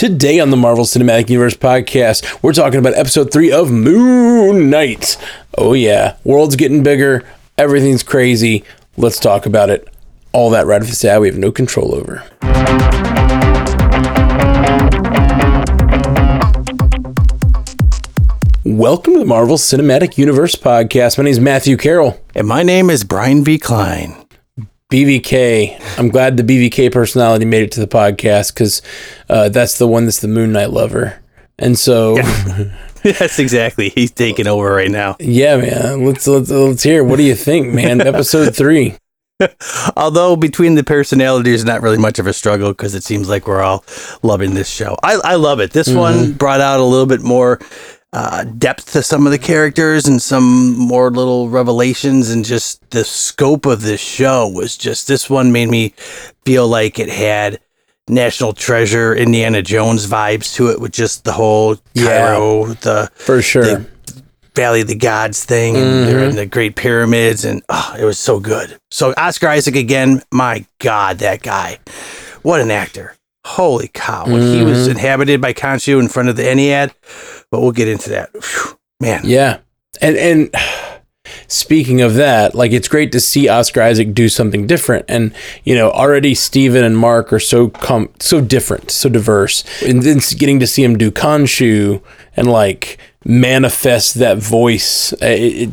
Today on the Marvel Cinematic Universe podcast, we're talking about episode three of Moon Knight. Oh, yeah. World's getting bigger. Everything's crazy. Let's talk about it. All that right off the bat, we have no control over. Welcome to the Marvel Cinematic Universe podcast. My name is Matthew Carroll. And my name is Brian V. Klein. BVK. I'm glad the BVK personality made it to the podcast because uh, that's the one that's the Moon Knight lover. And so, yes, exactly. He's taking over right now. Yeah, man. Let's let's let's hear. What do you think, man? Episode three. Although between the personalities, not really much of a struggle because it seems like we're all loving this show. I, I love it. This mm-hmm. one brought out a little bit more uh, depth to some of the characters and some more little revelations and just the scope of this show was just this one made me feel like it had National Treasure, Indiana Jones vibes to it with just the whole Cairo, yeah, the for sure the Valley of the Gods thing. Mm-hmm. They're in the Great Pyramids, and oh, it was so good. So Oscar Isaac again, my God, that guy, what an actor! Holy cow! When mm-hmm. he was mm-hmm. inhabited by Khonshu in front of the Ennead, but we'll get into that. Whew, man, yeah, and and speaking of that, like it's great to see Oscar Isaac do something different. And you know, already Steven and Mark are so com- so different, so diverse, and then getting to see him do Khonshu and like manifest that voice. Uh, it, it,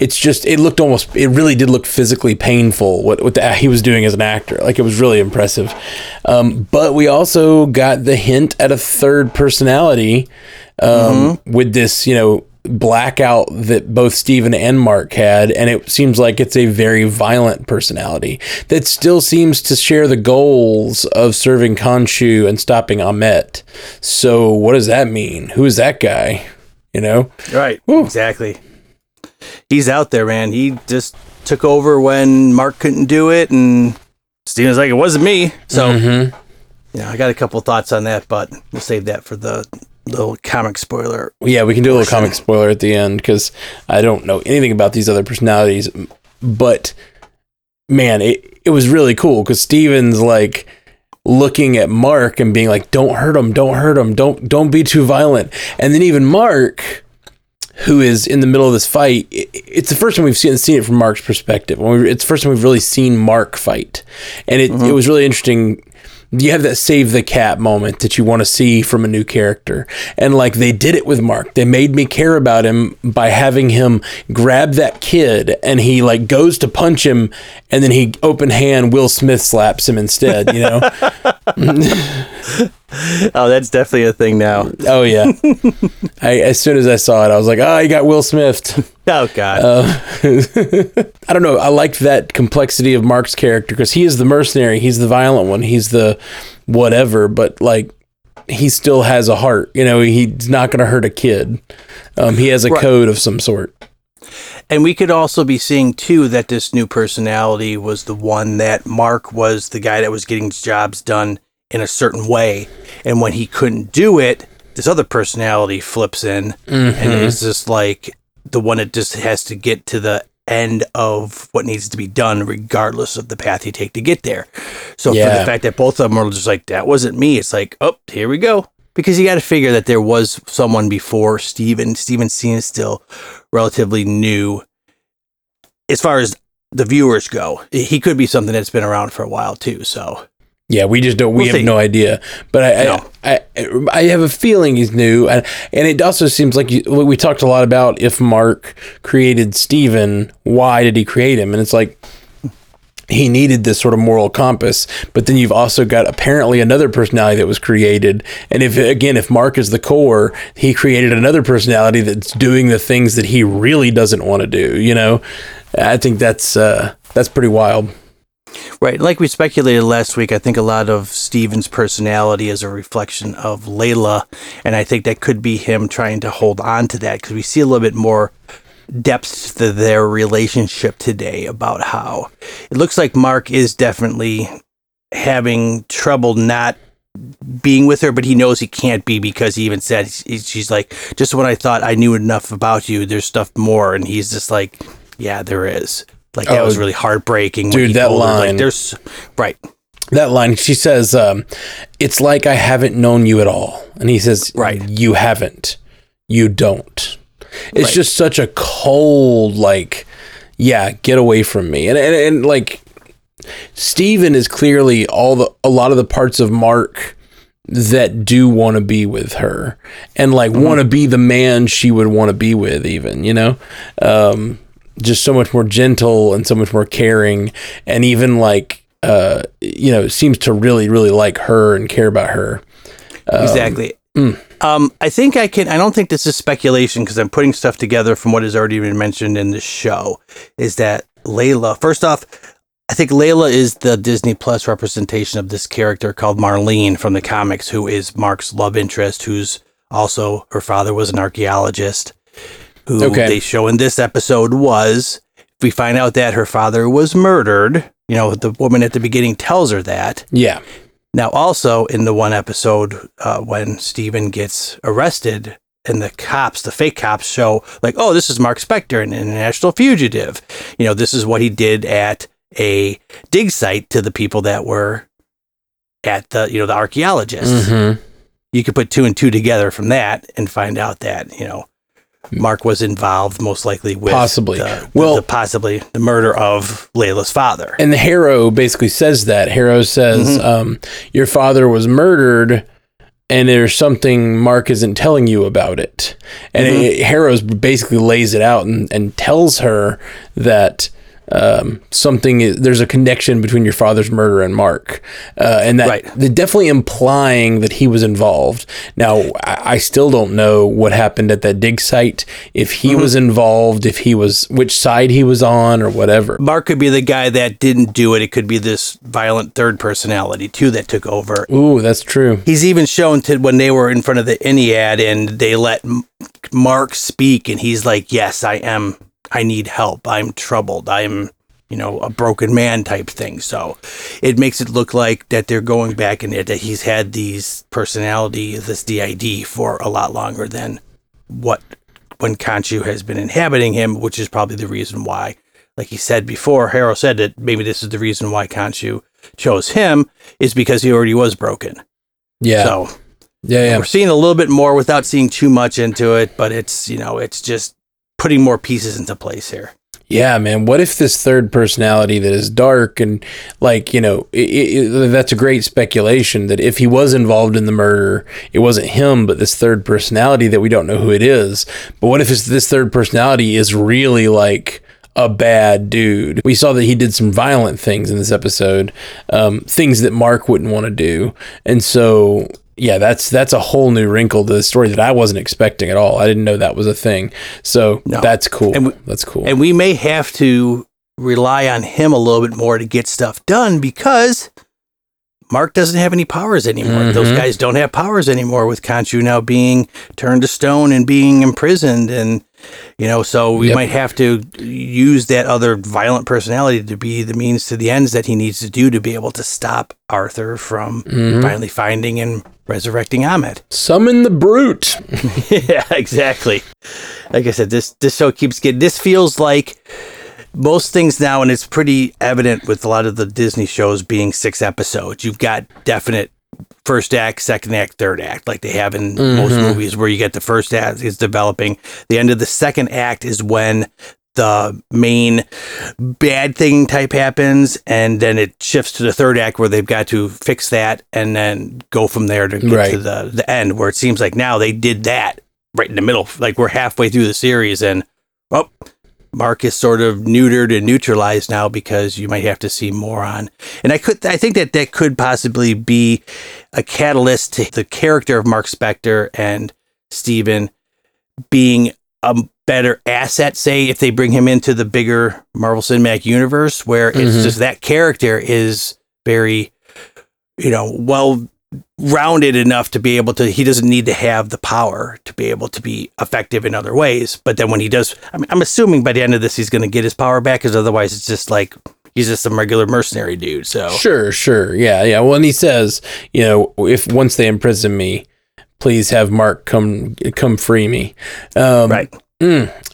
it's just it looked almost it really did look physically painful what what the, he was doing as an actor. Like it was really impressive. Um, but we also got the hint at a third personality um, mm-hmm. with this, you know, blackout that both Steven and Mark had, and it seems like it's a very violent personality that still seems to share the goals of serving Khonshu and stopping Ammit. So, what does that mean? Who is that guy? You know? Right. Woo. Exactly. He's out there, man. He just took over when Mark couldn't do it, and Steven's like, it wasn't me. So, mm-hmm. yeah, I got a couple thoughts on that, but we'll save that for the little comic spoiler. Yeah, we can do a little comic spoiler at the end because I don't know anything about these other personalities, but man, it it was really cool because Steven's like looking at Mark and being like, "Don't hurt him, don't hurt him, don't don't be too violent," and then even Mark. Who is in the middle of this fight? It's the first time we've seen, seen it from Mark's perspective. It's the first time we've really seen Mark fight, and it, mm-hmm. it was really interesting you have that save the cat moment that you want to see from a new character. And like they did it with Mark. They made me care about him by having him grab that kid and he like goes to punch him and then he open hand Will Smith slaps him instead, you know? oh, that's definitely a thing now. Oh yeah. I, as soon as I saw it, I was like, "Oh, you got Will Smith." Oh God. Uh, I don't know. I liked that complexity of Mark's character because he is the mercenary. He's the violent one. He's the whatever. But like, he still has a heart. You know, he's not going to hurt a kid. Um, he has a right. code of some sort. And we could also be seeing too that this new personality was the one that Mark was the guy that was getting jobs done in a certain way. And when he couldn't do it, this other personality flips in mm-hmm. and is just like the one that just has to get to the end of what needs to be done, regardless of the path you take to get there. So yeah. for the fact that both of them are just like, that wasn't me, it's like, oh, here we go. Because you got to figure that there was someone before Steven. Steven is still relatively new as far as the viewers go. He could be something that's been around for a while too. So yeah, we just don't. We we'll have see. no idea. But I, no. I, I, I, have a feeling he's new, and, and it also seems like you, we talked a lot about if Mark created Steven, why did he create him? And it's like he needed this sort of moral compass. But then you've also got apparently another personality that was created, and if again, if Mark is the core, he created another personality that's doing the things that he really doesn't want to do. You know, I think that's uh, that's pretty wild. Right. Like we speculated last week, I think a lot of Steven's personality is a reflection of Layla. And I think that could be him trying to hold on to that because we see a little bit more depth to their relationship today about how it looks like Mark is definitely having trouble not being with her, but he knows he can't be because he even said she's like, just when I thought I knew enough about you, there's stuff more. And he's just like, yeah, there is. Like that oh, was really heartbreaking. Dude, that line. Her, like there's right. that line she says um, it's like i haven't known you at all and he says Right. you haven't you don't it's Right. just such a cold like yeah get away from me and, and, and like steven is clearly all the a lot of the parts of mark that do want to be with her and like Mm-hmm. want to be the man she would want to be with even you know um just so much more gentle and so much more caring and even like uh you know seems to really really like her and care about her exactly. Um, I think I can. I don't think this is speculation because I'm putting stuff together from what has already been mentioned in the show. Is that Layla? First off, I think Layla is the Disney Plus representation of this character called Marlene from the comics, who is Mark's love interest, who's also her father was an archaeologist. Who Okay. they show in this episode was. We find out that her father was murdered. You know, the woman at the beginning tells her that. yeah Now, also in the one episode uh, when Steven gets arrested, and the cops, the fake cops, show like, "Oh, this is Mark Spector, an international fugitive." You know, this is what he did at a dig site to the people that were at the, you know, the archaeologists. mm-hmm. You could put two and two together from that and find out that you know Mark was involved, most likely with Possibly. the, the- Well- the possibly the murder of Layla's father. and the Harrow basically says that Harrow says Mhm. um your father was murdered and there's something Mark isn't telling you about it and Mhm. it, Harrow's basically lays it out and, and tells her that um, something is there's a connection between your father's murder and Mark, uh, and that Right. they're definitely implying that he was involved. Now, I, I still don't know what happened at that dig site. If he Mm-hmm. was involved, if he was which side he was on, or whatever. Mark could be the guy that didn't do it. It could be this violent third personality too that took over. Ooh, that's true. He's even shown to when they were in front of the Ennead and they let Mark speak, and he's like, "Yes, I am. I need help. I'm troubled. I'm." You know, a broken man type thing. So it makes it look like that they're going back and that he's had these personality, this DID for a lot longer than what when Khonshu has been inhabiting him, which is probably the reason why, like he said before, Harrow said that maybe this is the reason why Khonshu chose him is because he already was broken. Yeah, So yeah, yeah. we're seeing a little bit more without seeing too much into it, but it's you know it's just putting more pieces into place here. Yeah, man. What if this third personality that is dark and like you know, it, it, that's a great speculation that if he was involved in the murder, it wasn't him, but this third personality that we don't know who it is. But what if this third personality is really like a bad dude? We saw that he did some violent things in this episode, um, things that Mark wouldn't want to do, and so yeah, that's that's a whole new wrinkle to the story that I wasn't expecting at all. I didn't know that was a thing. So No. that's cool. And we- that's cool. And we may have to rely on him a little bit more to get stuff done because Mark doesn't have any powers anymore. Those Mhm. guys don't have powers anymore with Khonshu now being turned to stone and being imprisoned and you know, so we Yep. might have to use that other violent personality to be the means to the ends that he needs to do to be able to stop Arthur from Mhm. finally finding and resurrecting Ammit. Summon the brute. yeah, exactly. Like I said, this this show keeps getting. This feels like most things now, and it's pretty evident with a lot of the Disney shows being six episodes. You've got definite first act, second act, third act, like they have in most Mhm. movies, where you get the first act is developing. The end of the second act is when the main bad thing type happens, and then it shifts to the third act where they've got to fix that and then go from there to get Right. to the the end. Where it seems like now they did that right in the middle, like we're halfway through the series, and oh, Mark is sort of neutered and neutralized now because you might have to see more on. And I could, I think that that could possibly be a catalyst to the character of Mark Spector and Steven being a better asset, say, if they bring him into the bigger Marvel Cinematic Universe, where it's Mhm. just that character is very, you know, well rounded enough to be able to he doesn't need to have the power to be able to be effective in other ways but then when he does I mean, i'm assuming by the end of this he's going to get his power back because otherwise it's just like he's just some regular mercenary dude so Sure, sure. Yeah, yeah. Well, and he says, you know, if once they imprison me, please have Mark come come free me. Um, right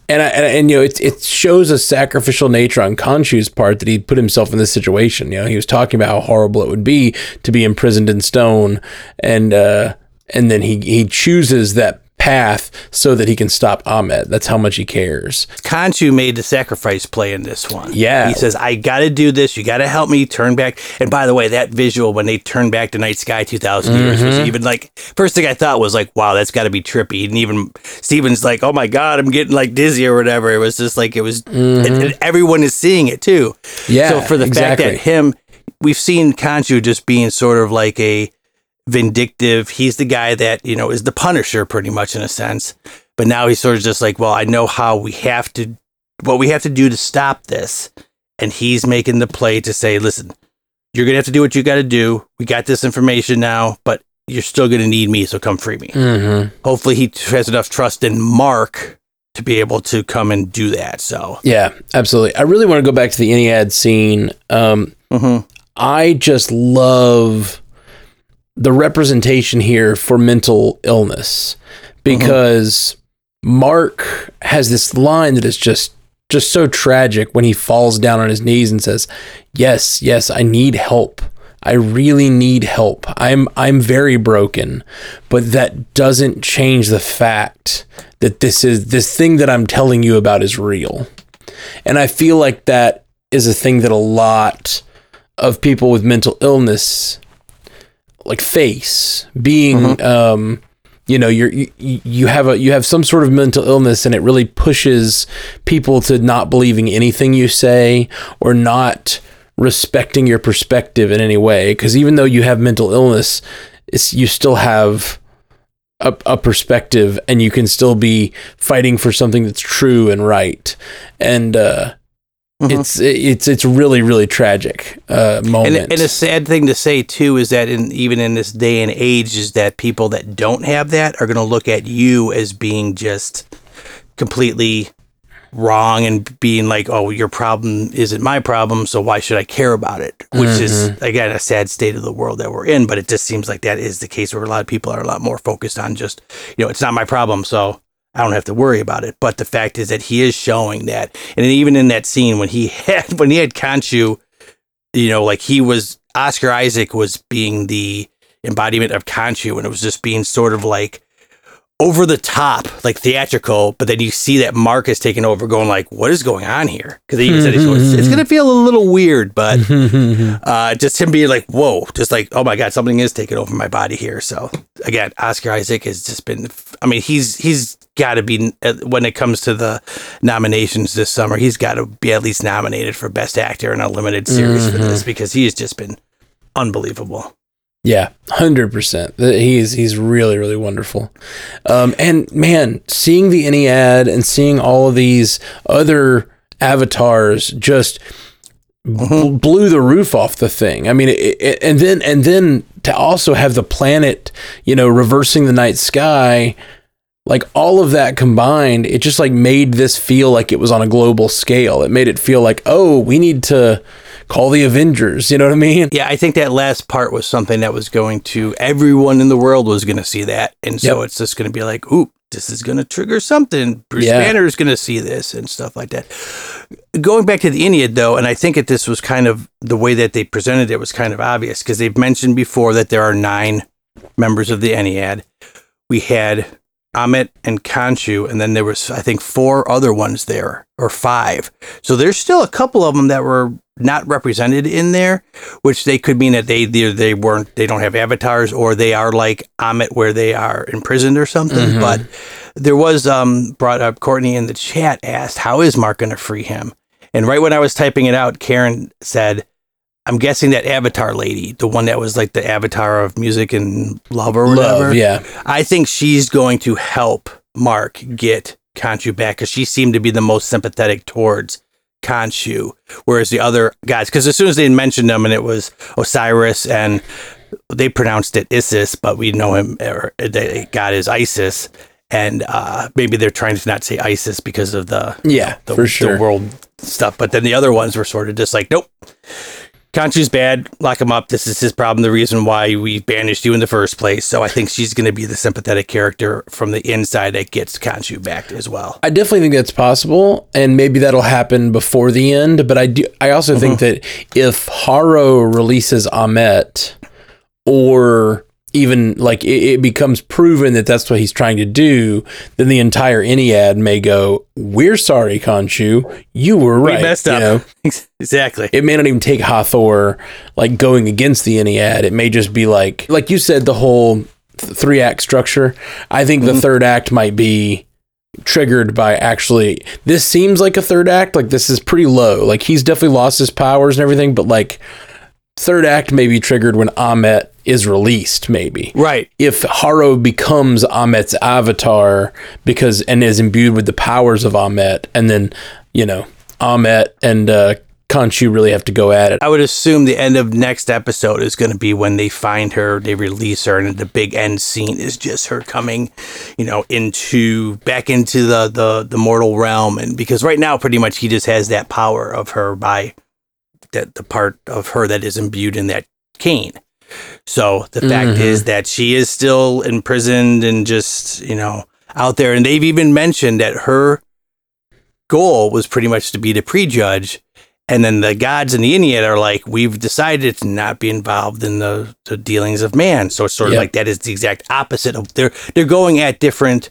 And, I, and and you know it it shows a sacrificial nature on Khonshu's part that he put himself in this situation. You know, he was talking about how horrible it would be to be imprisoned in stone, and uh, and then he he chooses that path so that he can stop Ammit. That's how much he cares. Khonshu made the sacrifice play in this one. Yeah. He says, I got to do this. You got to help me turn back. And by the way, that visual when they turn back to night sky 2,000 years was Mm-hmm. even like, first thing I thought was like, wow, that's got to be trippy. And even Steven's like, oh my God, I'm getting like dizzy or whatever. It was just like, it was, and, and everyone is seeing it too. Mm-hmm. Yeah, So for the fact that him, we've seen Khonshu just being sort of like a vindictive. He's the guy that you know is the Punisher, pretty much in a sense. But now he's sort of just like, well, I know how we have to, what we have to do to stop this, and he's making the play to say, listen, you're gonna have to do what you got to do. We got this information now, but you're still gonna need me, so come free me. Mm-hmm. Hopefully, he has enough trust in Mark to be able to come and do that. So, Yeah, absolutely. I really want to go back to the Ennead scene. Um, mhm. I just love the representation here for mental illness because Mark has this line that is just just so tragic when he falls down on his knees and says, "Yes, yes, I need help. I really need help. I'm I'm very broken." But that doesn't change the fact that this is this thing that I'm telling you about is real. And I feel like that is a thing that a lot of people with mental illness like face being um you know you're you, you have a you have some sort of mental illness and it really pushes people to not believing anything you say or not respecting your perspective in any way. Because even though you have mental illness it's you still have a, a perspective and you can still be fighting for something that's true and right. And uh Mhm. it's it's it's really really tragic uh moment And, and a sad thing to say too is that in even in this day and age is that people that don't have that are going to look at you as being just completely wrong and being like, "Oh, your problem isn't my problem, so why should I care about it?" Which is again a sad state of the world that we're in. But it just seems like that is the case where a lot of people are a lot more focused on just, you know, it's not my problem, so I don't have to worry about it. But the fact is that he is showing that, and even in that scene when he had when he had Khonshu, you know, like he was Oscar Isaac was being the embodiment of Khonshu, and it was just being sort of like over the top, like theatrical. But then you see that Mark is taking over, going like, "What is going on here?" Because he even said he's going, it's going to feel a little weird, but uh, just him being like, "Whoa," just like, "Oh my god, something is taking over my body here." So again, Oscar Isaac has just been. I mean, he's he's got to be uh, when it comes to the nominations this summer. He's got to be at least nominated for Best Actor in a limited series for this because he has just been unbelievable. Yeah, hundred percent. He's he's really really wonderful, um, and man, seeing the Ennead and seeing all of these other avatars just bl- blew the roof off the thing. I mean, it, it, and then and then to also have the planet, you know, reversing the night sky, like all of that combined, it just like made this feel like it was on a global scale. It made it feel like, oh, we need to call the Avengers. You know what I mean? Yeah, I think that last part was something that was going to everyone in the world was going to see that, and so Yep. it's just going to be like, "Ooh, this is going to trigger something." Bruce Yeah. Banner is going to see this and stuff like that. Going back to the Ennead though, and I think that this was kind of the way that they presented it was kind of obvious because they've mentioned before that there are nine members of the Ennead. We had Ammit and Khonshu, and then there was I think four other ones there or five. So there's still a couple of them that were not represented in there, which they could mean that they either they weren't they don't have avatars or they are like Ammit where they are imprisoned or something. But there was um brought up Courtney in the chat asked how is Mark going to free him, and right when I was typing it out, Karen said. I'm guessing that Avatar lady, the one that was like the avatar of music and love or whatever. Love, yeah. I think she's going to help Mark get Khonshu back because she seemed to be the most sympathetic towards Khonshu, whereas the other guys, because as soon as they mentioned them and it was Osiris and they pronounced it Isis, but we know him or they God is Isis, and uh, maybe they're trying to not say ISIS because of the Yeah, the, for sure. the world stuff, but then the other ones were sort of just like nope. Khonshu's bad. Lock him up. This is his problem. The reason why we banished you in the first place. So I think she's going to be the sympathetic character from the inside that gets Khonshu back as well. I definitely think that's possible, and maybe that'll happen before the end. But I do. I also think mm-hmm. that if Harrow releases Ammit, or even like it, it becomes proven that that's what he's trying to do, then the entire Ennead may go, "We're sorry, Khonshu, you were right." We messed you up. know? exactly. it may not even take Hathor like going against the Ennead. It may just be like, like you said, the whole th- three act structure. I think the mm-hmm. third act might be triggered by actually. This seems like a third act. Like this is pretty low. Like he's definitely lost his powers and everything, but like third act may be triggered when Ammit is released. Maybe Right. if Harrow becomes Ammit's avatar because and is imbued with the powers of Ammit, and then you know Ammit and uh, Khonshu really have to go at it. I would assume the end of next episode is going to be when they find her, they release her, and the big end scene is just her coming, you know, into back into the the the mortal realm. And because right now, pretty much, he just has that power of her by that the part of her that is imbued in that cane. So the fact mm-hmm. is that she is still imprisoned and just you know out there, and they've even mentioned that her goal was pretty much to be the prejudge and then the gods and the Ennead are like, we've decided to not be involved in the, the dealings of man. So it's sort of Yep. like that is the exact opposite of they're they're going at different,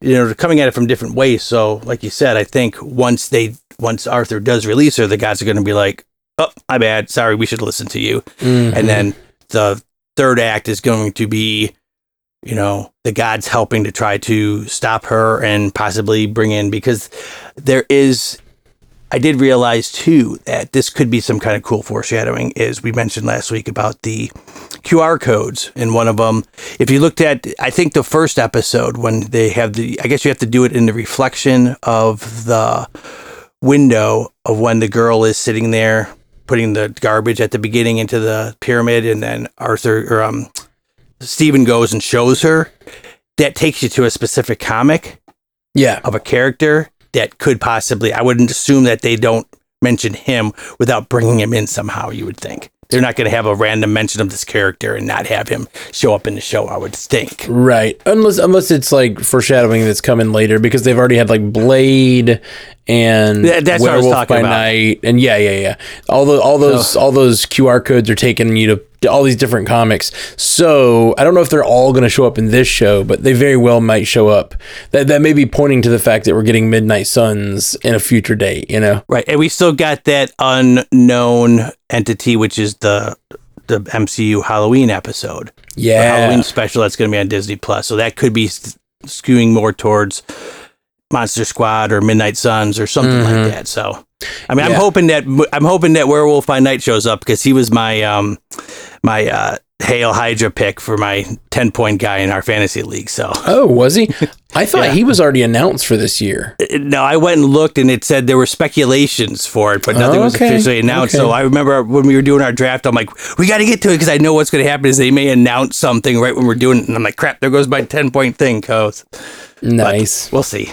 you know, they're coming at it from different ways. So like you said, I think once they once Arthur does release her, the gods are going to be like, oh, my bad, sorry, we should listen to you. And mm-hmm. then the third act is going to be, you know, the gods helping to try to stop her and possibly bring in because there is I did realize too that this could be some kind of cool foreshadowing. Is we mentioned last week about the QR codes, in one of them, if you looked at, I think the first episode when they have the, I guess you have to do it in the reflection of the window of when the girl is sitting there putting the garbage at the beginning into the pyramid, and then Arthur or um, Stephen goes and shows her. That takes you to a specific comic yeah, of a character that could possibly I wouldn't assume that they don't mention him without bringing him in somehow you would think they're not going to have a random mention of this character and not have him show up in the show I would think right. Unless unless it's like foreshadowing that's coming later because they've already had like Blade and Yeah, that's what I was Werewolf talking by about. Night, and yeah, yeah, yeah. All the all those all those QR codes are taking you to all these different comics. So I don't know if they're all going to show up in this show, but they very well might show up. That that may be pointing to the fact that we're getting Midnight Suns in a future date. You know. right and we still got that unknown entity which is the the MCU Halloween episode Yeah. Halloween special that's going to be on Disney Plus so that could be skewing more towards Monster Squad or Midnight Suns or something like that. So, I mean, I'm hoping that I'm hoping that Werewolf by Night shows up because he was my um my uh Hail Hydra pick for my 10 point guy in our fantasy league. So, Oh, was he? I thought Yeah. he was already announced for this year. no, I went and looked and it said there were speculations for it, but nothing was Okay, officially announced. So. I remember when we were doing our draft, I'm like, we got to get to it because I know what's going to happen is they may announce something right when we're doing it. And I'm like, crap, there goes my 10 point thing, coach. Nice. We'll see.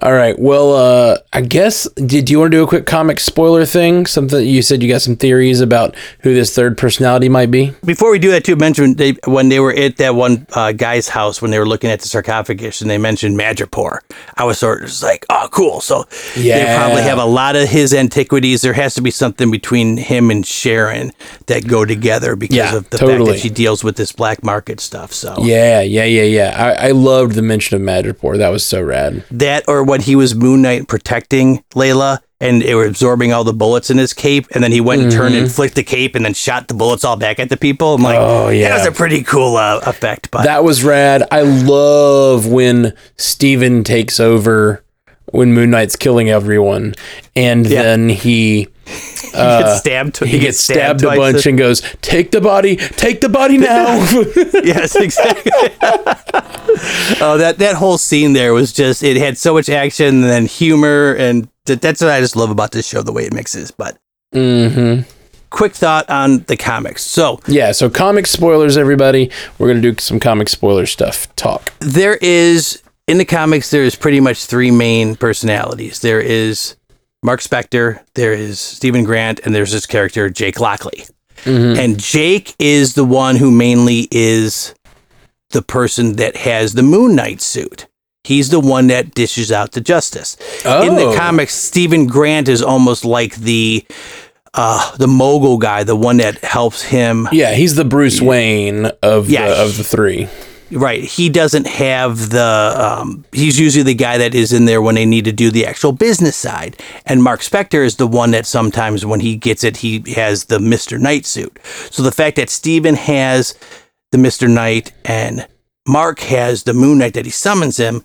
All right. Well, uh, I guess did you want to do a quick comic spoiler thing? Something you said you got some theories about who this third personality might be. Before we do that, too, mention they when they were at that one uh, guy's house when they were looking at the sarcophagus and they mentioned Madripoor. I was sort of just like, oh, cool. So they probably have a lot of his antiquities. There has to be something between him and Sharon that go together because Yeah, of the fact that she deals with this black market stuff. So Yeah, yeah, yeah, yeah. I, I loved the mention of Madripoor. That was so rad. that or when he was Moon Knight protecting Layla. And they were absorbing all the bullets in his cape, and then he went and turned and flicked the cape, and then shot the bullets all back at the people. I'm like, Mm-hmm. Oh, yeah. that was a pretty cool uh, effect. But That was rad. I love when Steven takes over when Moon Knight's killing everyone, and Yeah. then he he gets stabbed. he gets stabbed, a bunch and goes, "Take the body, take the body now." yes, exactly. oh, that that whole scene there was just it had so much action and then humor, and th- that's what I just love about this show, the way it mixes. But mm-hmm. quick thought on the comics. So Yeah. So comic spoilers, everybody. We're gonna do some comic spoiler stuff. Talk. there is in the comics there is pretty much three main personalities. There is Mark Spector, there is Stephen Grant, and there's this character Jake Lockley. And Jake is the one who mainly is the person that has the Moon Knight suit. He's the one that dishes out the justice. In the Oh. comics, Stephen Grant is almost like the uh, the mogul guy, the one that helps him. Yeah, he's the Bruce Wayne of Yeah. the, of the three. Right. He doesn't have the. Um, he's usually the guy that is in there when they need to do the actual business side. And Mark Spector is the one that sometimes when he gets it, he has the Mister Knight suit. So the fact that Steven has the Mister Knight and Mark has the Moon Knight that he summons him.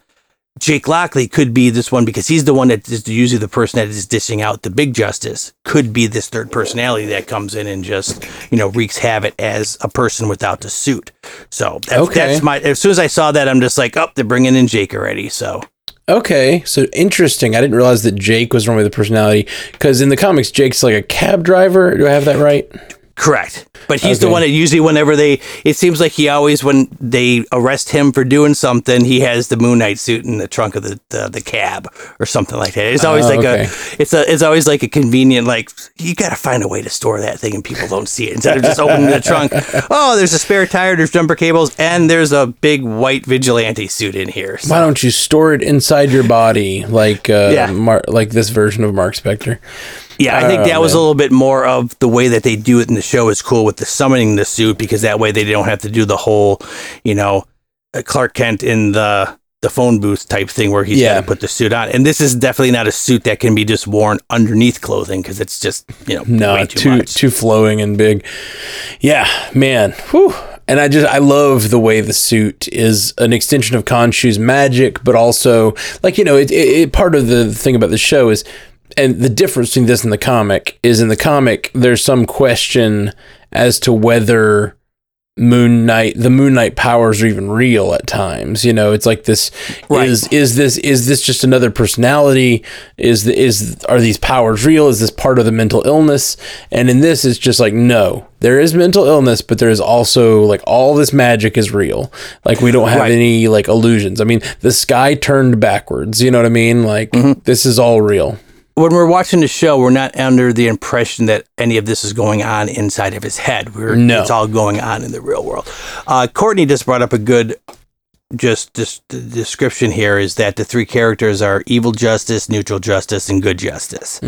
Jake Lockley could be this one because he's the one that is usually the person that is dishing out the big justice. Could be this third personality that comes in and just you know wreaks havoc as a person without the suit. So that's, Okay. that's my. As soon as I saw that, I'm just like, oh, they're bringing in Jake already. So Okay, so interesting. I didn't realize that Jake was normally the personality because in the comics, Jake's like a cab driver. Do I have that right? Correct. But he's the one that usually, whenever they, it seems like he always, when they arrest him for doing something, he has the Moon Knight suit in the trunk of the the, the cab or something like that. It's always Oh, like okay. a, it's a, it's always like a convenient, like you got to find a way to store that thing and people don't see it instead of just opening the trunk. Oh, there's a spare tire, there's jumper cables, and there's a big white vigilante suit in here. So, Why don't you store it inside your body like uh, Yeah. Mar- like this version of Mark Spector? Yeah, I think Oh, that was a little bit more of the way that they do it in the show is cool with the summoning the suit because that way they don't have to do the whole, you know, uh, Clark Kent in the the phone booth type thing where he's Yeah. got to put the suit on. And this is definitely not a suit that can be just worn underneath clothing because it's just you know No, way too too, too, flowing and big. Yeah, man. Whew. And I just I love the way the suit is an extension of Khonshu's magic, but also like you know it, it, it part of the thing about the show is. And the difference between this and the comic is in the comic, there's some question as to whether Moon Knight, the Moon Knight powers are even real at times. You know, it's like this Right. is is this is this just another personality? Is the is are these powers real? Is this part of the mental illness? And in this, it's just like no, there is mental illness, but there is also like all this magic is real. Like we don't have Right. any like illusions. I mean, the sky turned backwards. You know what I mean? Like Mm-hmm. this is all real. When we're watching the show, we're not under the impression that any of this is going on inside of his head. We're No. it's all going on in the real world. Uh, Courtney just brought up a good just just description here is that the three characters are evil justice, neutral justice, and good justice.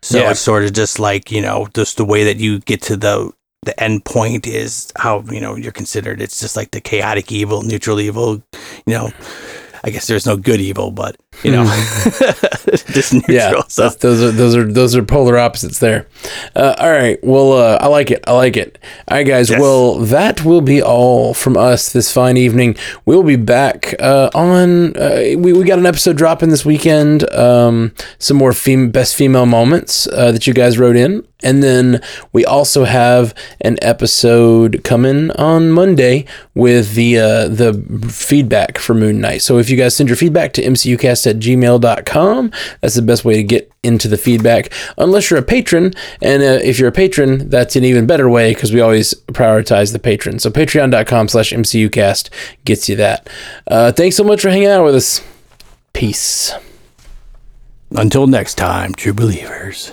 So Yeah. it's sort of just like you know, just the way that you get to the the end point is how you know you're considered. It's just like the chaotic evil, neutral evil. You know, I guess there's no good evil, but you know, just neutral. Yeah, so those are those are those are polar opposites there. Uh, all right, well, uh, I like it. I like it. All right, guys. Yes. Well, that will be all from us this fine evening. We'll be back uh, on. Uh, we we got an episode dropping this weekend. Um, some more fem- best female moments uh, that you guys wrote in, and then we also have an episode coming on Monday with the uh, the feedback for Moon Knight. So if you guys send your feedback to mcucast at gmail.com, that's the best way to get into the feedback. Unless you're a patron, and uh, if you're a patron, that's an even better way because we always prioritize the patron. So patreon.com slash mcucast gets you that. Uh, thanks so much for hanging out with us. Peace. until next time, true believers.